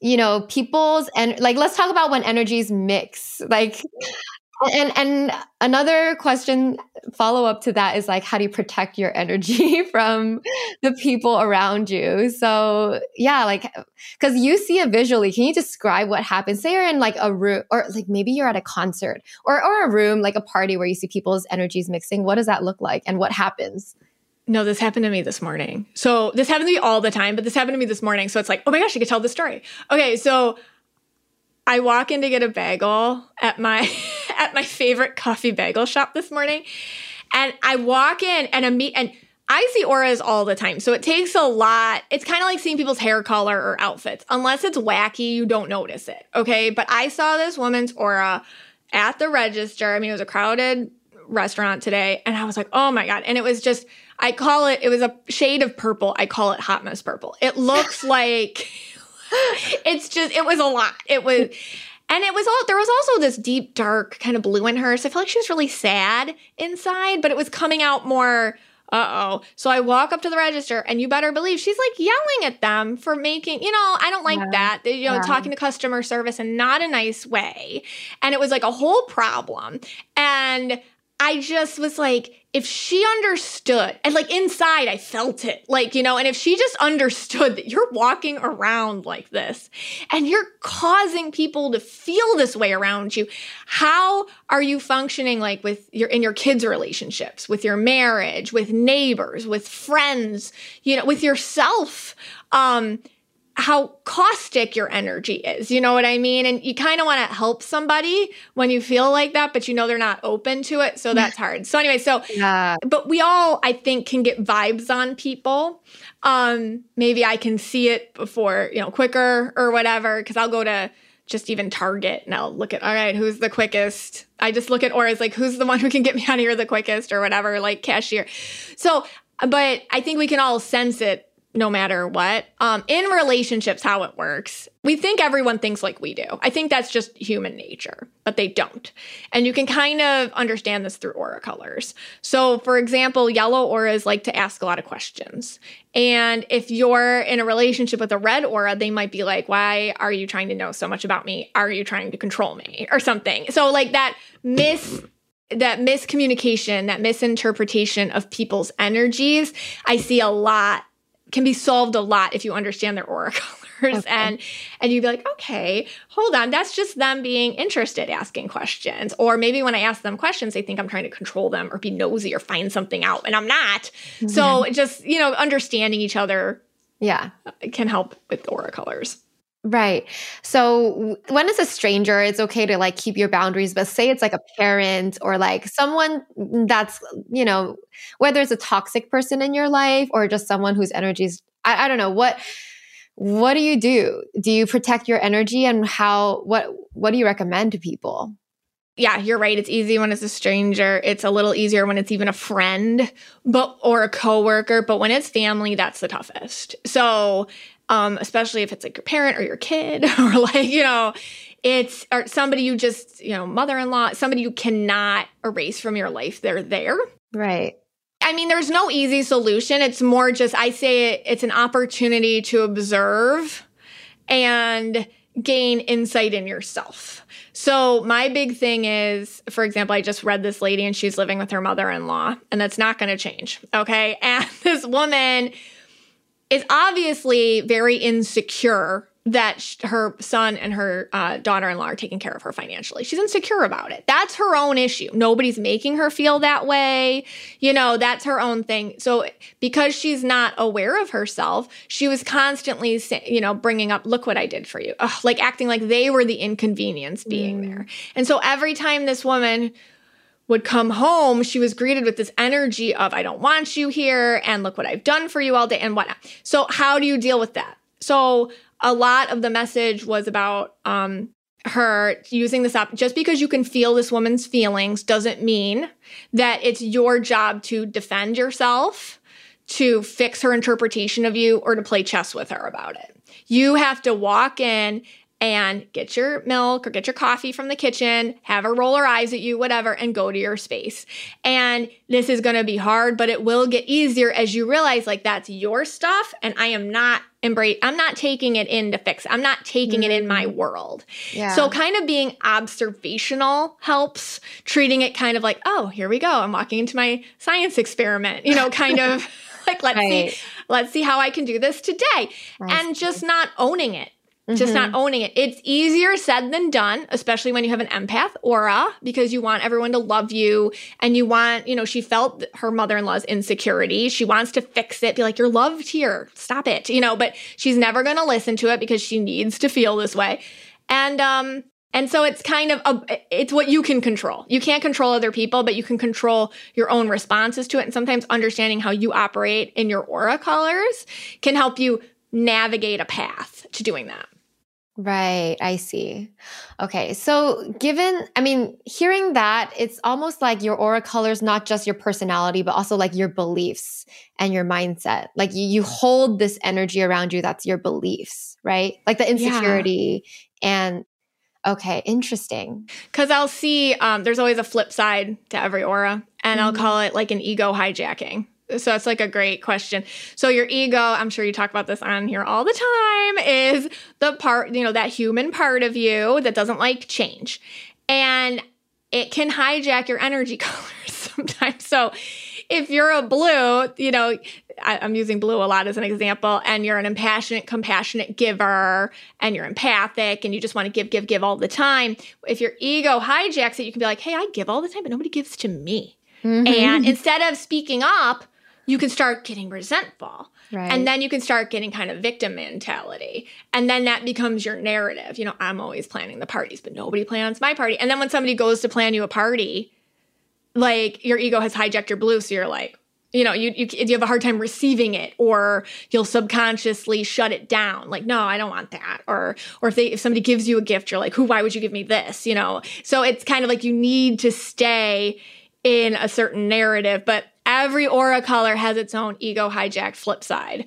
you know, people's and like let's talk about when energies mix. Like (laughs) and and another question follow up to that is like how do you protect your energy (laughs) from the people around you so yeah like because you see it visually can you describe what happens say you're in like a room or like maybe you're at a concert or or a room like a party where you see people's energies mixing what does that look like and what happens no, this happened to me this morning. So this happens to me all the time, but this happened to me this morning. So it's like, oh my gosh, I could tell the story. Okay, so I walk in to get a bagel at my (laughs) at my favorite coffee bagel shop this morning, and I walk in and a meet and I see auras all the time. So it takes a lot. It's kind of like seeing people's hair color or outfits. Unless it's wacky, you don't notice it. Okay. But I saw this woman's aura at the register. I mean, it was a crowded restaurant today. And I was like, oh my God. And it was just, I call it, it was a shade of purple. I call it hot mess purple. It looks (laughs) like, (laughs) it's just, it was a lot. It was, and it was all, there was also this deep, dark kind of blue in her. So I felt like she was really sad inside, but it was coming out more, uh oh. So I walk up to the register, and you better believe she's like yelling at them for making, you know, I don't like yeah. that. You know, yeah. talking to customer service in not a nice way. And it was like a whole problem. And I just was like, if she understood, and like inside, I felt it, like, you know, and if she just understood that you're walking around like this and you're causing people to feel this way around you, how are you functioning like with your, in your kids' relationships, with your marriage, with neighbors, with friends, you know, with yourself? Um, how caustic your energy is. You know what I mean? And you kind of want to help somebody when you feel like that, but you know they're not open to it. So that's hard. So anyway, so yeah. but we all I think can get vibes on people. Um maybe I can see it before, you know, quicker or whatever cuz I'll go to just even Target and I'll look at all right, who's the quickest? I just look at auras like who's the one who can get me out of here the quickest or whatever, like cashier. So but I think we can all sense it no matter what. Um, in relationships, how it works, we think everyone thinks like we do. I think that's just human nature, but they don't. And you can kind of understand this through aura colors. So, for example, yellow auras like to ask a lot of questions. And if you're in a relationship with a red aura, they might be like, Why are you trying to know so much about me? Are you trying to control me? Or something. So, like that miss that miscommunication, that misinterpretation of people's energies, I see a lot can be solved a lot if you understand their aura (laughs) colors. Okay. and and you'd be like okay hold on. That's just them being interested asking questions. Or maybe when i ask them questions they think i'm trying to control them or be nosy or find something out and i'm not. Mm-hmm. So just you know understanding each other yeah. can help with aura colors Right. So when it's a stranger, it's okay to like keep your boundaries, but say it's like a parent or like someone mm, that's, you know, whether it's a toxic person in your life or just someone whose energies, I, I don't know, what what do you do? Do you protect your energy and how what what do you recommend to people? yeah, you're right. It's easy when it's a stranger. It's a little easier when it's even a friend, but or a coworker. But when it's family, that's the toughest. So um, especially if it's like your parent or your kid (laughs) or like, you know, it's or somebody you just, you know, mother in law, somebody you cannot erase from your life. They're there. Right. I mean, there's no easy solution. It's more just, I say it, it's an opportunity to observe and gain insight in yourself. So, my big thing is, for example, I just read this lady and she's living with her mother in law, and that's not going to change. Okay. (laughs) And this woman is obviously very insecure that sh- her son and her uh, daughter-in-law are taking care of her financially. She's insecure about it. That's her own issue. Nobody's making her feel that way. You know, that's her own thing. So because she's not aware of herself, she was constantly, you know, bringing up, "Look what I did for you," Ugh, like acting like they were the inconvenience being mm. there. And so every time this woman would come home, she was greeted with this energy of, I don't want you here, and look what I've done for you all day, and whatnot. So, how do you deal with that? So, a lot of the message was about um, her using this up. Just because you can feel this woman's feelings doesn't mean that it's your job to defend yourself, to fix her interpretation of you, or to play chess with her about it. You have to walk in and get your milk or get your coffee from the kitchen, have her roll her eyes at you, whatever, and go to your space. And this is going to be hard, but it will get easier as you realize like that's your stuff and I am not embrace I'm not taking it in to fix. It. I'm not taking mm. it in my mm. world. Yeah. So kind of being observational helps, treating it kind of like, "Oh, here we go. I'm walking into my science experiment." You know, kind of (laughs) like let's right. see let's see how I can do this today. and just not owning it Mm-hmm. Just not mm-hmm. owning it. It's easier said than done, especially when you have an empath aura, because you want everyone to love you and you want, you know, she felt her mother in law's insecurity. She wants to fix it, be like, you're loved here, stop it, you know, but she's never going to listen to it because she needs to feel this way. And, um, and so it's kind of a, it's what you can control. You can't control other people, but you can control your own responses to it. And sometimes understanding how you operate in your aura colors can help you navigate a path to doing that. Right, I see. Okay, so given, I mean, hearing that, it's almost like your aura colors not just your personality, but also like your beliefs and your mindset. Like you, you hold this energy around you that's your beliefs, right? Like the insecurity yeah. and Okay, interesting. Because I'll see, um, there's always a flip side to every aura, and mm-hmm. I'll call it like an ego hijacking so that's like a great question. So your ego, I'm sure you talk about this on here all the time, is the part, you know, that human part of you that doesn't like change. And it can hijack your energy (laughs) colors sometimes. So if you're a blue, you know, I, am using blue a lot as an example, and you're an impassionate, compassionate giver, and you're empathic, and you just want to give, give, give all the time. If your ego hijacks it, you can be like, hey, I give all the time, but nobody gives to me. Mm-hmm. And instead of speaking up, you can start getting resentful. Right. And then you can start getting kind of victim mentality. And then that becomes your narrative. You know, I'm always planning the parties, but nobody plans my party. And then when somebody goes to plan you a party, like your ego has hijacked your blue. So you're like, you know, you, you, you have a hard time receiving it, or you'll subconsciously shut it down. Like, no, I don't want that. Or, or if they, if somebody gives you a gift, you're like, who, why would you give me this? You know? So it's kind of like you need to stay in a certain narrative, but every aura color has its own ego hijacked flip side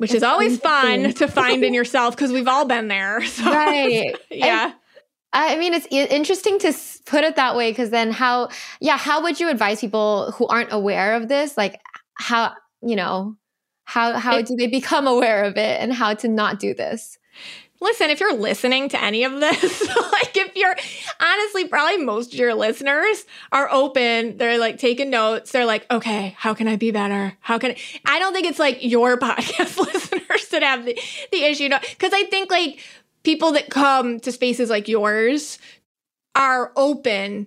which is always fun to find in (laughs) yourself because we've all been there. (laughs) So, right. (laughs) yeah. And, I mean, it's interesting to put it that way because then how, yeah, how would you advise people who aren't aware of this? Like, how, you know, how, how it, do they become aware of it and how to not do this? Listen, if you're listening to any of this, (laughs) like if you're honestly, probably most of your listeners are open, they're like taking notes. They're like, okay, how can I be better? How can I? I don't think it's like your (laughs) podcast listeners that have the, the issue. Because I think like people that come to spaces like yours are open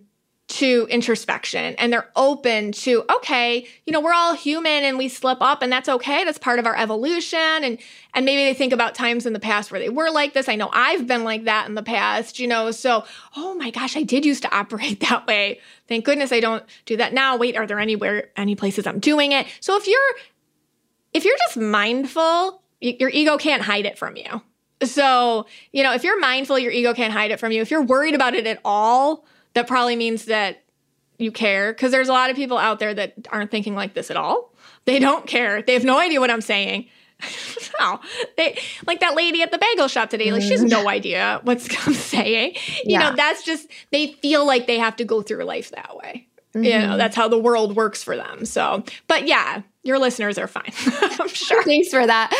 to introspection and they're open to okay you know we're all human and we slip up and that's okay. That's part of our evolution. And and maybe they think about times in the past where they were like this. I know i've been like that in the past you know so oh my gosh i did used to operate (laughs) that way. Thank goodness i don't do that now. Wait are there anywhere any places i'm doing it? So if you're if you're just mindful your ego can't hide it from you. So you know if you're mindful your ego can't hide it from you. If you're worried about it at all that probably means that you care because there's a lot of people out there that aren't thinking like this at all. They don't care. They have no idea what I'm saying. (laughs) no, they like that lady at the bagel shop today. Like she has no mm. idea what's (laughs) I'm saying. You yeah. know, that's just they feel like they have to go through life that way. Mm-hmm. You know, that's how the world works for them. So, but yeah, your listeners are fine. (laughs) I'm sure. Thanks for that.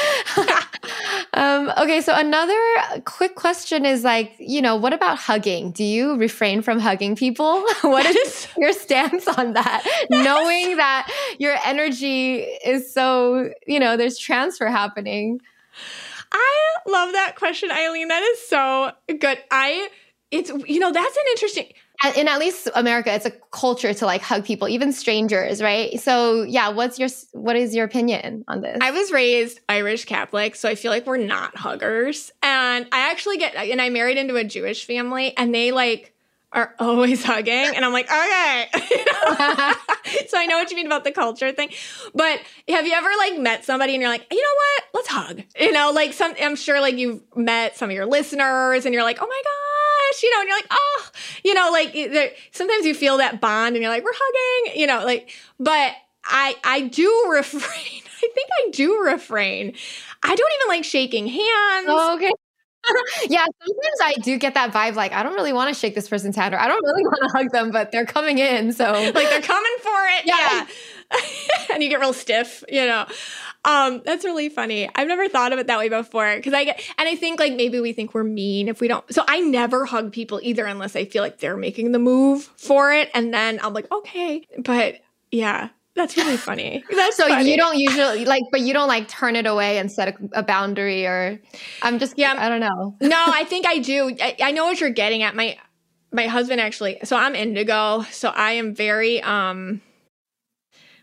Um, okay, so another quick question is like, you know, what about hugging? Do you refrain from hugging people? (laughs) what is your stance on that? (laughs) Knowing that your energy is so, you know, there's transfer happening. I love that question, Aileen. That is so good. I, it's, you know, that's an interesting, in at least America, it's a culture to like hug people, even strangers, right? So yeah, what's your what is your opinion on this? I was raised Irish Catholic, so I feel like we're not huggers. And I actually get and I married into a Jewish family and they like are always hugging and I'm like, okay. (laughs) so I know what you mean about the culture thing. But have you ever like met somebody and you're like, you know what? Let's hug. You know, like some I'm sure like you've met some of your listeners and you're like, oh my gosh, you know, and you're like, oh, you know, like eh, sometimes you feel that bond and you're like, we're hugging, you know, like, but I I do (laughs) refrain. I think I do refrain. I don't even like shaking hands. Oh, okay. (laughs) yeah, sometimes I do get that vibe like I don't really want to shake this person's hand or I don't really (laughs) want to hug them, but they're coming in, so (laughs) like they're coming for it. Yeah. yeah. and you get real stiff, you know. Um, that's really funny. I've never thought of it that way before because I get, and I think like maybe we think we're mean if we don't. So I never hug people either unless I feel like they're making the move for it, and then I'm like, okay. But yeah, that's really funny. That's so funny. you don't usually like, but you don't like turn it away and set a, a boundary, or I'm just yeah, I don't know. no, I think I do. I, I know what you're getting at. My my husband actually. So I'm indigo. So I am very um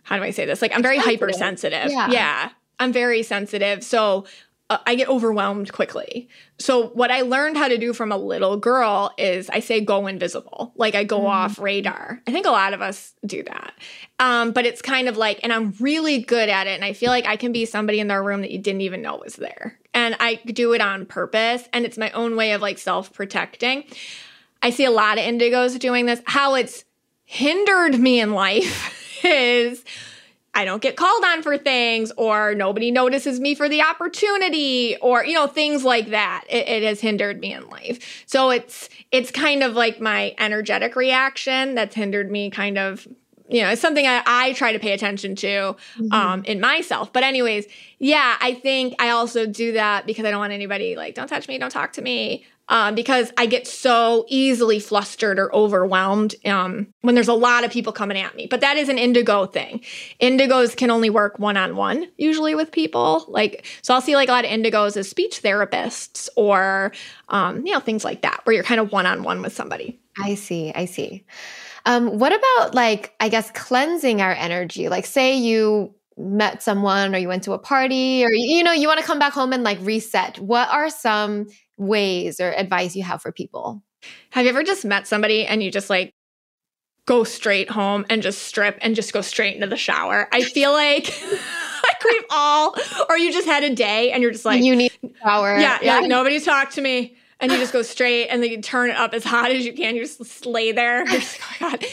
how do I say this? Like I'm very hypersensitive. Yeah. yeah. I'm very sensitive. So I get overwhelmed quickly. So what I learned how to do from a little girl is I say go invisible. Like I go mm-hmm. off radar. I think a lot of us do that. Um, but it's kind of like, and I'm really good at it. And I feel like I can be somebody in their room that you didn't even know was there. And I do it on purpose. And it's my own way of like self protecting. I see a lot of indigos doing this. How it's hindered me in life (laughs) is I don't get called on for things or nobody notices me for the opportunity or you know things like that. It, it, has hindered me in life. So it's it's kind of like my energetic reaction that's hindered me kind of you know, it's something I, I try to pay attention to mm-hmm. um, in myself. But anyways, yeah, I think I also do that because I don't want anybody like, don't touch me, don't talk to me um, because I get so easily flustered or overwhelmed um, when there's a lot of people coming at me. But that is an indigo thing. Indigos can only work one on one usually with people. Like, so I'll see like a lot of indigos as speech therapists or, um, you know, things like that, where you're kind of one on one with somebody. I see. I see. Um, what about like, I guess, cleansing our energy? Like, say you met someone or you went to a party or you know you want to come back home and like reset what are some ways or advice you have for people? Have you ever just met somebody and you just like go straight home and just strip and just go straight into the shower? I feel like (laughs) like we've all, or you just had a day and you're just like, you need a shower. Yeah, yeah. Like, nobody's talked to me. And you just go straight and then you turn it up as hot as you can. You just lay there. (laughs) You're just, oh my God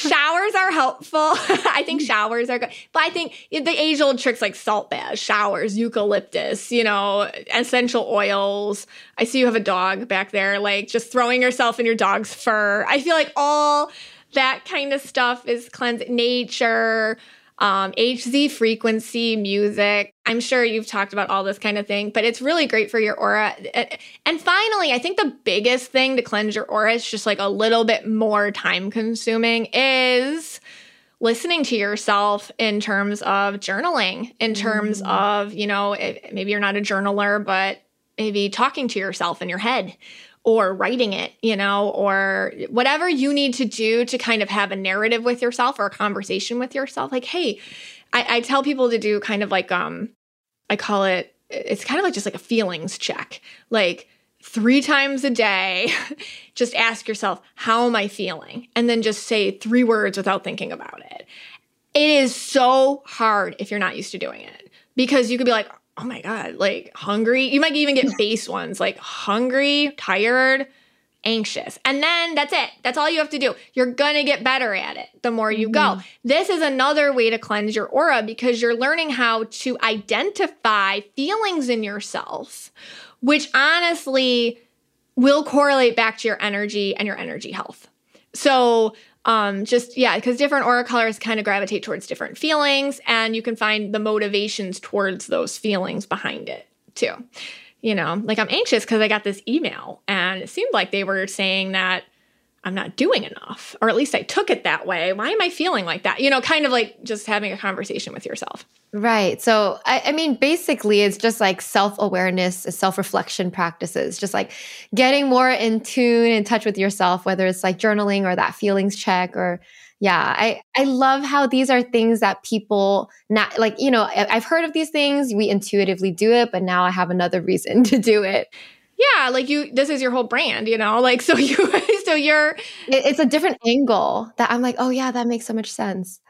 showers are helpful. (laughs) I think showers are good. But I think the age old tricks like salt baths, showers, eucalyptus, you know, essential oils. I see you have a dog back there, like just throwing yourself in your dog's fur. I feel like all that kind of stuff is cleansing nature um, HZ frequency, music. I'm sure you've talked about all this kind of thing, but it's really great for your aura. And finally, I think the biggest thing to cleanse your aura is just like a little bit more time consuming is listening to yourself in terms of journaling, in terms mm. of, you know, maybe you're not a journaler, but maybe talking to yourself in your head or writing it, you know, or whatever you need to do to kind of have a narrative with yourself or a conversation with yourself. Like, hey, I, I tell people to do kind of like um I call it it's kind of like just like a feelings check. Like three times a day, (laughs) just ask yourself, how am I feeling? And then just say three words without thinking about it. It is so hard if you're not used to doing it because you could be like, oh my God, like hungry. You might even get base ones like hungry, tired, anxious. And then that's it. That's all you have to do. You're going to get better at it the more you mm-hmm. go. This is another way to cleanse your aura because you're learning how to identify feelings in yourself, which honestly will correlate back to your energy and your energy health. So, um just yeah because different aura colors kind of gravitate towards different feelings and you can find the motivations towards those feelings behind it too. You know like i'm anxious because i got this email and it seemed like they were saying that I'm not doing enough, or at least I took it that way. Why am I feeling like that? You know, kind of like just having a conversation with yourself. Right. So, I, I mean, basically, it's just like self awareness, self reflection practices, just like getting more in tune, in touch with yourself, whether it's like journaling or that feelings check or yeah i i love how these are things that people not like you know i've heard of these things we intuitively do it but now i have another reason (laughs) to do it yeah like you this is your whole brand you know? Like (laughs) so you so you're it's a different angle that i'm like oh yeah that makes so much sense.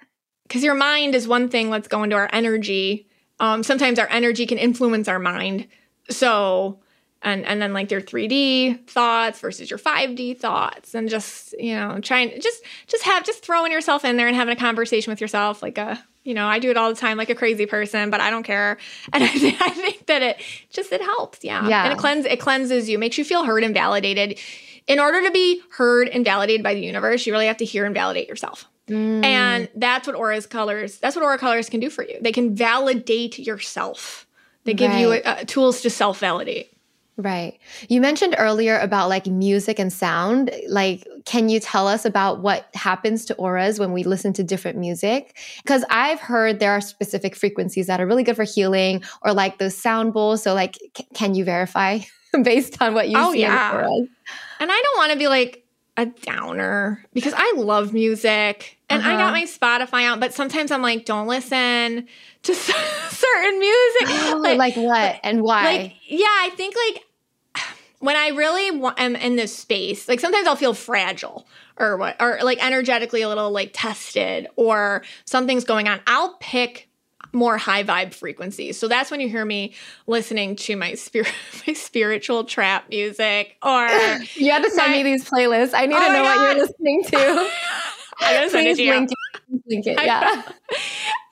Because your mind is one thing let's go into our energy. Um, sometimes our energy can influence our mind. So and and then like your 3D thoughts versus your 5D thoughts and just you know trying just just have just throwing yourself in there and having a conversation with yourself like a you know I do it all the time like a crazy person but I don't care. (laughs) And I, th- I think that it just it helps yeah. Yeah and it cleans it cleanses you makes you feel heard and validated. In order to be heard and validated by the universe you really have to hear and validate yourself. Mm. and that's what aura's colors that's what aura colors can do for you. They can validate yourself. They give you uh, tools to self-validate Right. You mentioned earlier about like music and sound. Like, can you tell us about what happens to auras when we listen to different music? Because I've heard there are specific frequencies that are really good for healing or like those sound bowls. So, like, c- can you verify (laughs) based on what you Oh, see in yeah. auras? And I don't want to be like a downer because I love music and I Uh-huh. got my Spotify out, but sometimes I'm like, don't listen to (laughs) certain music. (gasps) Oh, Like- like what and why? like, yeah, I think like when I really wa- am in this space, like sometimes I'll feel fragile or what, or like energetically a little like tested or something's going on. I'll pick more high vibe frequencies. So that's when you hear me listening to my spirit, (laughs) my spiritual trap music or (laughs) you have to send my- me these playlists. I need Oh to know what you're listening to. (laughs) I gotta send it to you. link it. Link it. Yeah.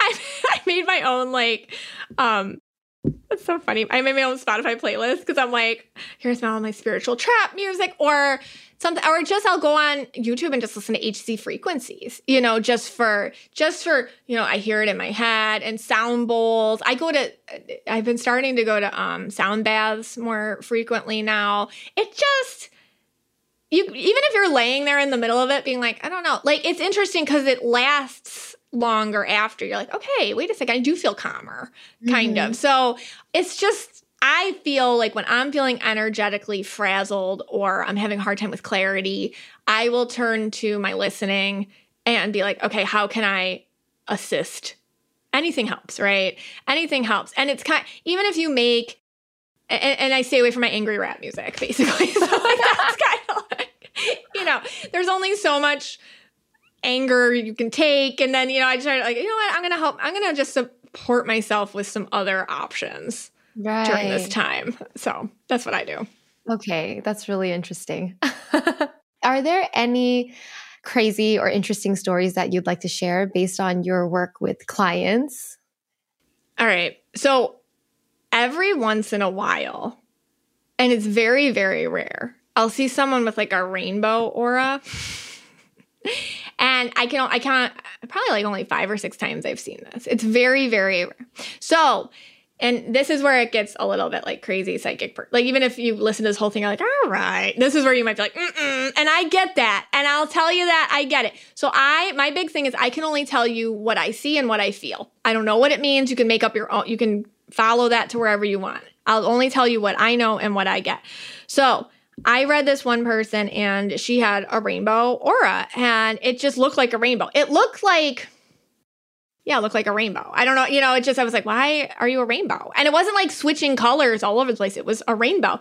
I, I made my own like um that's so funny. I made my own Spotify playlist because I'm like, here's my all my spiritual trap music or something or just I'll go on YouTube and just listen to HZ frequencies, you know, just for just for, you know, I hear it in my head and sound bowls. I go to I've been starting to go to um sound baths more frequently now. It just you even if you're laying there in the middle of it being like i don't know like it's interesting because it lasts longer after you're like okay wait a second i do feel calmer kind Mhm. of so it's just i feel like when i'm feeling energetically frazzled or i'm having a hard time with clarity i will turn to my listening and be like okay how can i assist anything helps right anything helps and it's kind even if you make and, and I stay away from my angry rap music, basically. (laughs) So like, that's (laughs) kind of like, you know, there's only so much anger you can take, and then you know, I try to like, you know what, I'm gonna help. I'm gonna just support myself with some other options Right. during this time. So that's what I do. Okay, that's really interesting. (laughs) Are there any crazy or interesting stories that you'd like to share based on your work with clients? All right. So every once in a while, and it's very, very rare, I'll see someone with like a rainbow aura. And I can I can't probably like only five or six times I've seen this. It's very, very rare. So and this is where it gets a little bit like crazy psychic. Per- like even if you listen to this whole thing, you're like, all right. This is where you might be like, Mm-mm. and I get that, and I'll tell you that I get it. So I, my big thing is I can only tell you what I see and what I feel. I don't know what it means. You can make up your own. You can follow that to wherever you want. I'll only tell you what I know and what I get. So I read this one person, and she had a rainbow aura, and it just looked like a rainbow. It looked like yeah, look like a rainbow. I don't know, you know, it just I was like, why are you a rainbow? And it wasn't like switching colors all over the place. It was a rainbow.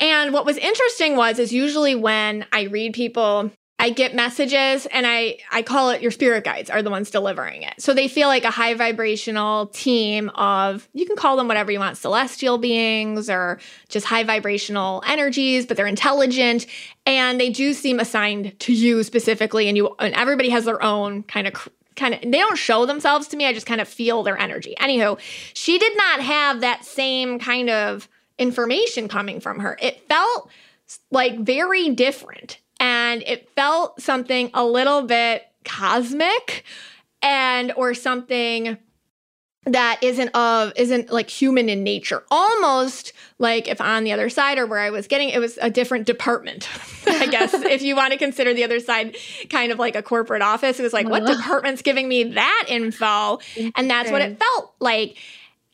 And what was interesting was is usually when I read people, I get messages and I I call it your spirit guides are the ones delivering it. So they feel like a high vibrational team of you can call them whatever you want, celestial beings or just high vibrational energies, but they're intelligent and they do seem assigned to you specifically and you and everybody has their own kind of kind of they don't show themselves to me. I just kind of feel their energy. Anywho she did not have that same kind of information coming from her. It felt like very different and it felt something a little bit cosmic and or something that isn't of isn't like human in nature. Almost like if on the other side or where i was getting it was a different department (laughs) i guess (laughs) if you want to consider the other side kind of like a corporate office. It was like oh, what department's giving me that info? And that's what it felt like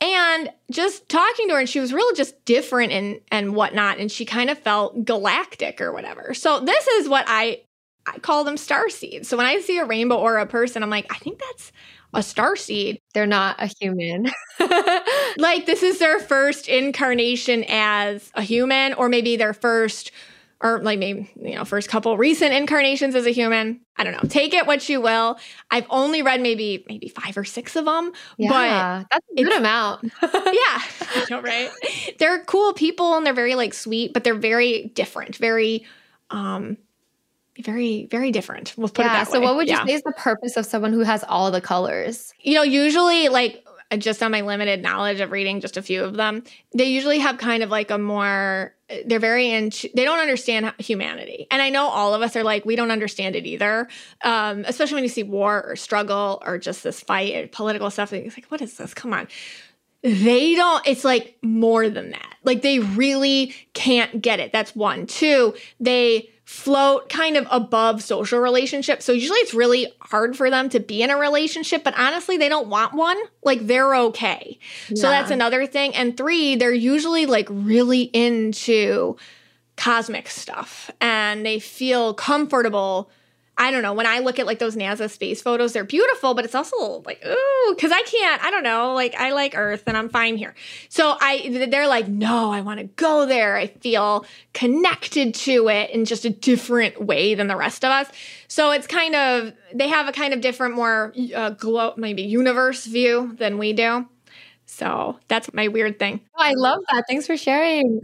and just talking to her and she was really just different and and whatnot and she kind of felt galactic or whatever so this is what i i call them star seeds so when i see a rainbow or a person i'm like i think that's a star seed. They're not a human. (laughs) like this is their first incarnation as a human, or maybe their first, or like maybe, you know, first couple recent incarnations as a human. I don't know. Take it what you will. I've only read maybe maybe five or six of them. Yeah, but that's a good amount. (laughs) (laughs) yeah. I know, right? (laughs) They're cool people and they're very like sweet, but they're very different, very um very very different we'll put yeah, it that so way. what would you yeah. say is the purpose of someone who has all the colors you know usually like Uh, just on my limited knowledge of reading just a few of them they usually have kind of like a more uh, they're very into they don't understand humanity. And i know all of us are like we don't understand it either. Um, especially when you see war or struggle or just this fight or political stuff it's like what is this? Come on. They don't it's like more than that. Like they really can't get it. That's one. Two they float kind of above social relationships. So usually it's really hard for them to be in a relationship, but honestly, they don't want one. Like they're okay. Yeah. So that's another thing. And three, they're usually like really into cosmic stuff and they feel comfortable I don't know. When I look at like those NASA space photos, they're beautiful, but it's also like, ooh, because I can't, I don't know, like I like Earth and I'm fine here. So I, they're like, no, I want to go there. I feel connected to it in just a different way than the rest of us. So it's kind of, they have a kind of different, more uh, glow, maybe universe view than we do. So that's my weird thing. Oh, I love that. Thanks for sharing.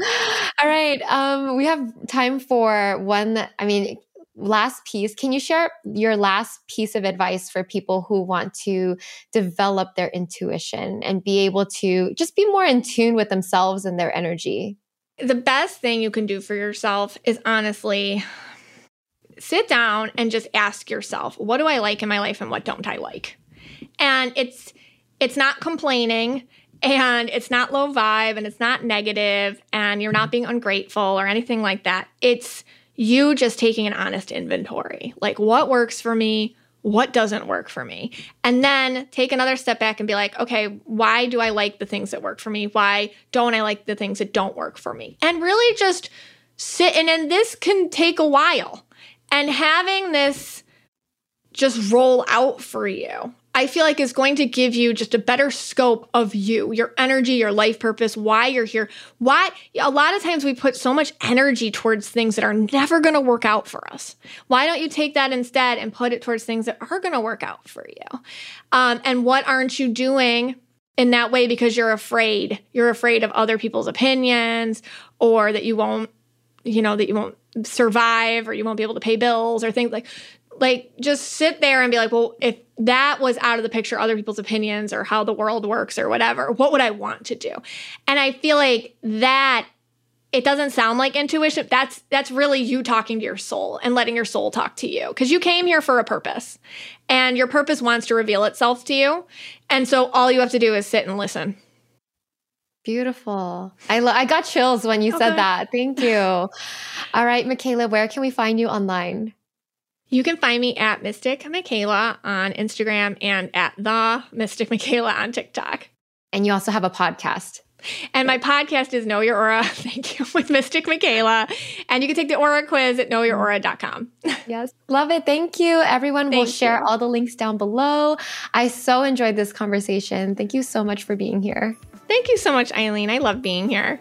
All right. Um, we have time for one. I mean, last piece, can you share your last piece of advice for people who want to develop their intuition and be able to just be more in tune with themselves and their energy? The best thing you can do for yourself is honestly sit down and just ask yourself, what do I like in my life and what don't I like? And it's it's not complaining and it's not low vibe and it's not negative and you're not being ungrateful or anything like that. It's you just taking an honest inventory. Like what works for me what doesn't work for me. And then take another step back and be like okay why do i like the things that work for me? Why don't i like the things that don't work for me? And really just sit and then this can take a while. And having this just roll out for you I feel like is going to give you just a better scope of you, your energy, your life purpose, why you're here. Why a lot of times we put so much energy towards things that are never going to work out for us. Why don't you take that instead and put it towards things that are going to work out for you? Um, and what aren't you doing in that way because you're afraid? You're afraid of other people's opinions or that you won't, you know, that you won't survive or you won't be able to pay bills or things like like just sit there and be like, well, if that was out of the picture, other people's opinions or how the world works or whatever, what would I want to do? And I feel like that it doesn't sound like intuition. That's that's really you talking to your soul and letting your soul talk to you because you came here for a purpose. And your purpose wants to reveal itself to you. And so all you have to do is sit and listen. Beautiful. I lo- I got chills when you okay. said that. Thank you. (laughs) All right, Michaela, where can we find you online? You can find me at Mystic Michaela on Instagram and at the Mystic Michaela on TikTok. And you also have a podcast. And my podcast is Know Your Aura, (laughs) thank you, with Mystic Michaela. And you can take the Aura quiz at knowyouraura.com. (laughs) Yes, love it. Thank you. Everyone We'll share you. all the links down below. I so enjoyed this conversation. Thank you so much for being here. Thank you so much, Aileen. I love being here.